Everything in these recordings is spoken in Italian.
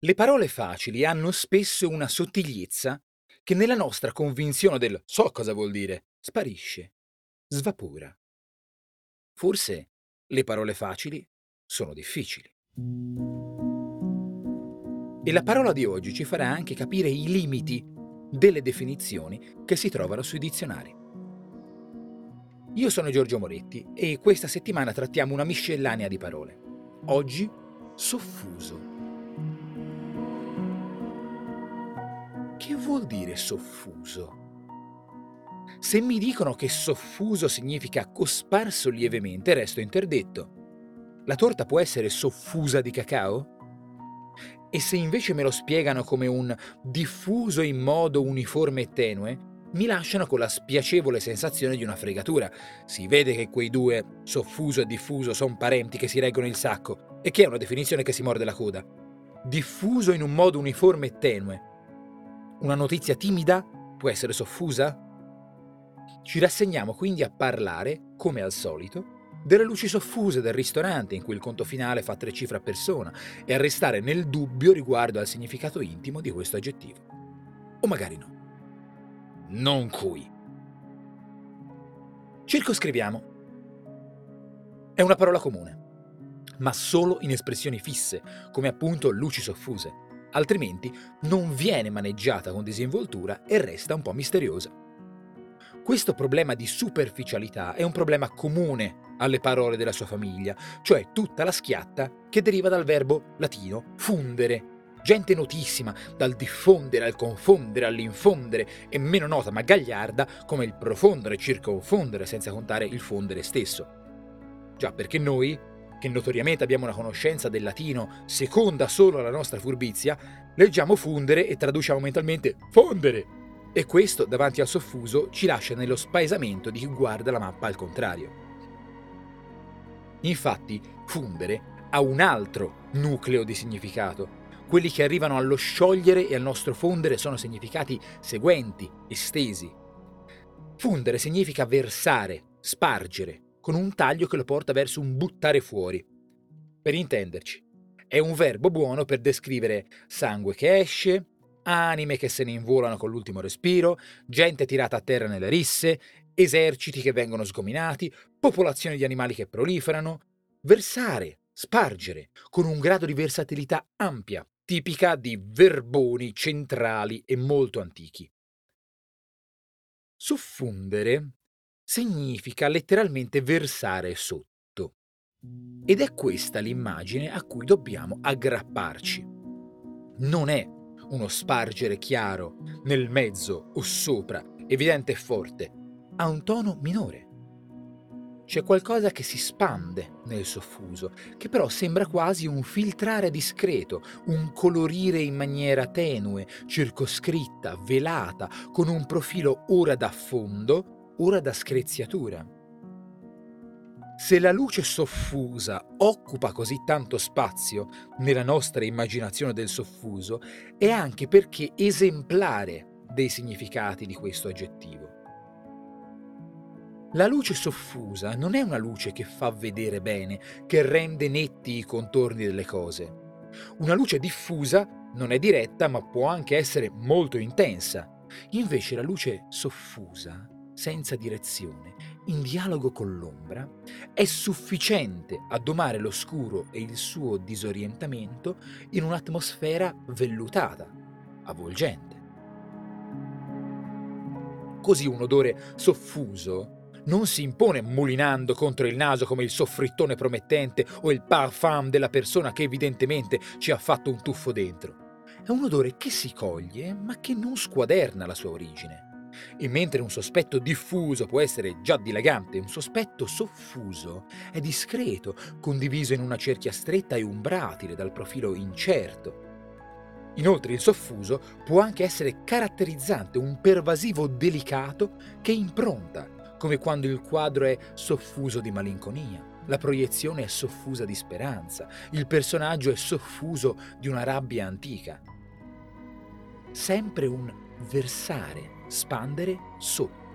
Le parole facili hanno spesso una sottigliezza che nella nostra convinzione del so cosa vuol dire sparisce, svapora. Forse le parole facili sono difficili. E la parola di oggi ci farà anche capire i limiti delle definizioni che si trovano sui dizionari. Io sono Giorgio Moretti e questa settimana trattiamo una miscellanea di parole. Oggi soffuso. Che vuol dire soffuso? Se mi dicono che soffuso significa cosparso lievemente, resto interdetto. La torta può essere soffusa di cacao? E se invece me lo spiegano come un diffuso in modo uniforme e tenue, mi lasciano con la spiacevole sensazione di una fregatura. Si vede che quei due, soffuso e diffuso, sono parenti che si reggono il sacco e che è una definizione che si morde la coda. Diffuso in un modo uniforme e tenue. Una notizia timida può essere soffusa? Ci rassegniamo quindi a parlare, come al solito, delle luci soffuse del ristorante in cui il conto finale fa tre cifre a persona e a restare nel dubbio riguardo al significato intimo di questo aggettivo. O magari no. Non qui. Circoscriviamo. È una parola comune, ma solo in espressioni fisse, come appunto luci soffuse altrimenti non viene maneggiata con disinvoltura e resta un po' misteriosa. Questo problema di superficialità è un problema comune alle parole della sua famiglia, cioè tutta la schiatta che deriva dal verbo latino fundere. Gente notissima, dal diffondere al confondere all'infondere e meno nota ma gagliarda come il profondere circonfondere senza contare il fondere stesso. Già perché noi, che notoriamente abbiamo una conoscenza del latino seconda solo alla nostra furbizia, leggiamo fundere e traduciamo mentalmente fondere. E questo, davanti al soffuso, ci lascia nello spaesamento di chi guarda la mappa al contrario. Infatti, fundere ha un altro nucleo di significato. Quelli che arrivano allo sciogliere e al nostro fondere sono significati seguenti, estesi. Fundere significa versare, spargere, con un taglio che lo porta verso un buttare fuori. Per intenderci, è un verbo buono per descrivere sangue che esce, anime che se ne involano con l'ultimo respiro, gente tirata a terra nelle risse, eserciti che vengono sgominati, popolazioni di animali che proliferano, versare, spargere, con un grado di versatilità ampia, tipica di verboni centrali e molto antichi. Suffundere significa letteralmente versare sotto. Ed è questa l'immagine a cui dobbiamo aggrapparci. Non è uno spargere chiaro, nel mezzo o sopra, evidente e forte, ha un tono minore. C'è qualcosa che si spande nel soffuso, che però sembra quasi un filtrare discreto, un colorire in maniera tenue, circoscritta, velata, con un profilo ora da fondo, ora da screziatura. Se la luce soffusa occupa così tanto spazio nella nostra immaginazione del soffuso, è anche perché esemplare dei significati di questo aggettivo. La luce soffusa non è una luce che fa vedere bene, che rende netti i contorni delle cose. Una luce diffusa non è diretta ma può anche essere molto intensa. Invece la luce soffusa senza direzione, in dialogo con l'ombra, è sufficiente a domare l'oscuro e il suo disorientamento in un'atmosfera vellutata, avvolgente. Così un odore soffuso non si impone mulinando contro il naso come il soffrittone promettente o il parfum della persona che evidentemente ci ha fatto un tuffo dentro. È un odore che si coglie ma che non squaderna la sua origine. E mentre un sospetto diffuso può essere già dilagante, un sospetto soffuso è discreto, condiviso in una cerchia stretta e umbratile dal profilo incerto. Inoltre il soffuso può anche essere caratterizzante, un pervasivo delicato che impronta, come quando il quadro è soffuso di malinconia, la proiezione è soffusa di speranza, il personaggio è soffuso di una rabbia antica. Sempre un versare spandere sotto.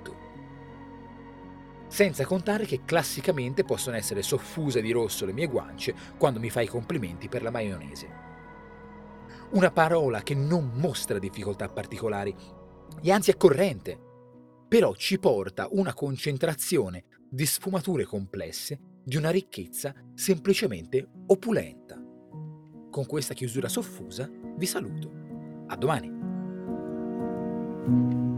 Senza contare che classicamente possono essere soffuse di rosso le mie guance quando mi fai complimenti per la maionese. Una parola che non mostra difficoltà particolari e anzi è corrente, però ci porta una concentrazione di sfumature complesse di una ricchezza semplicemente opulenta. Con questa chiusura soffusa vi saluto. A domani. Thank you.